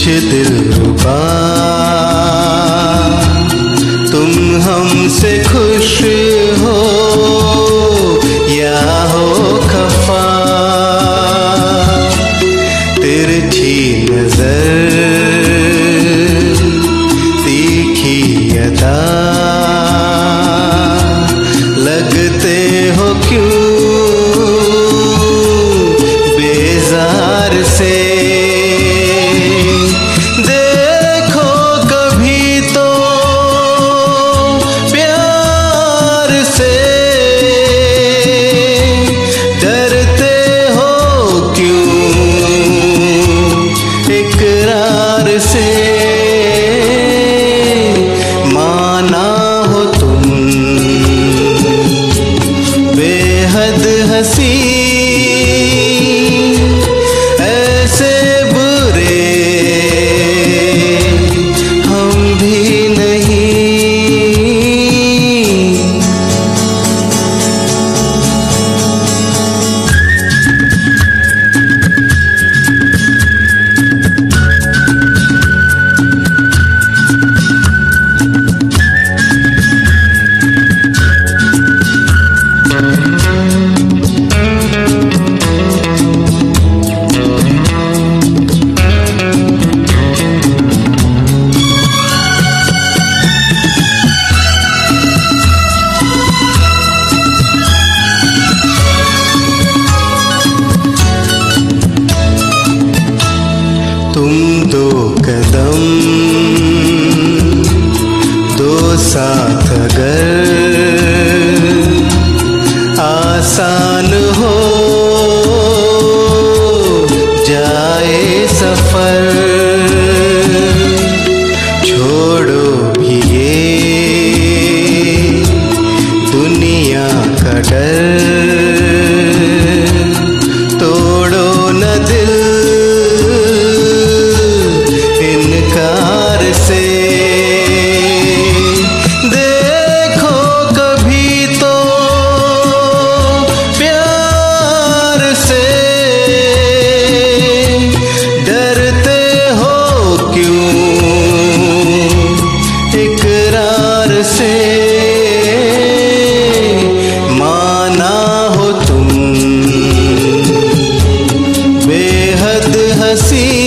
कुछ दिल कदम दो साथ अगर आसान हो जाए सफ़र। छोड़ो भी ये दुनिया का डर। así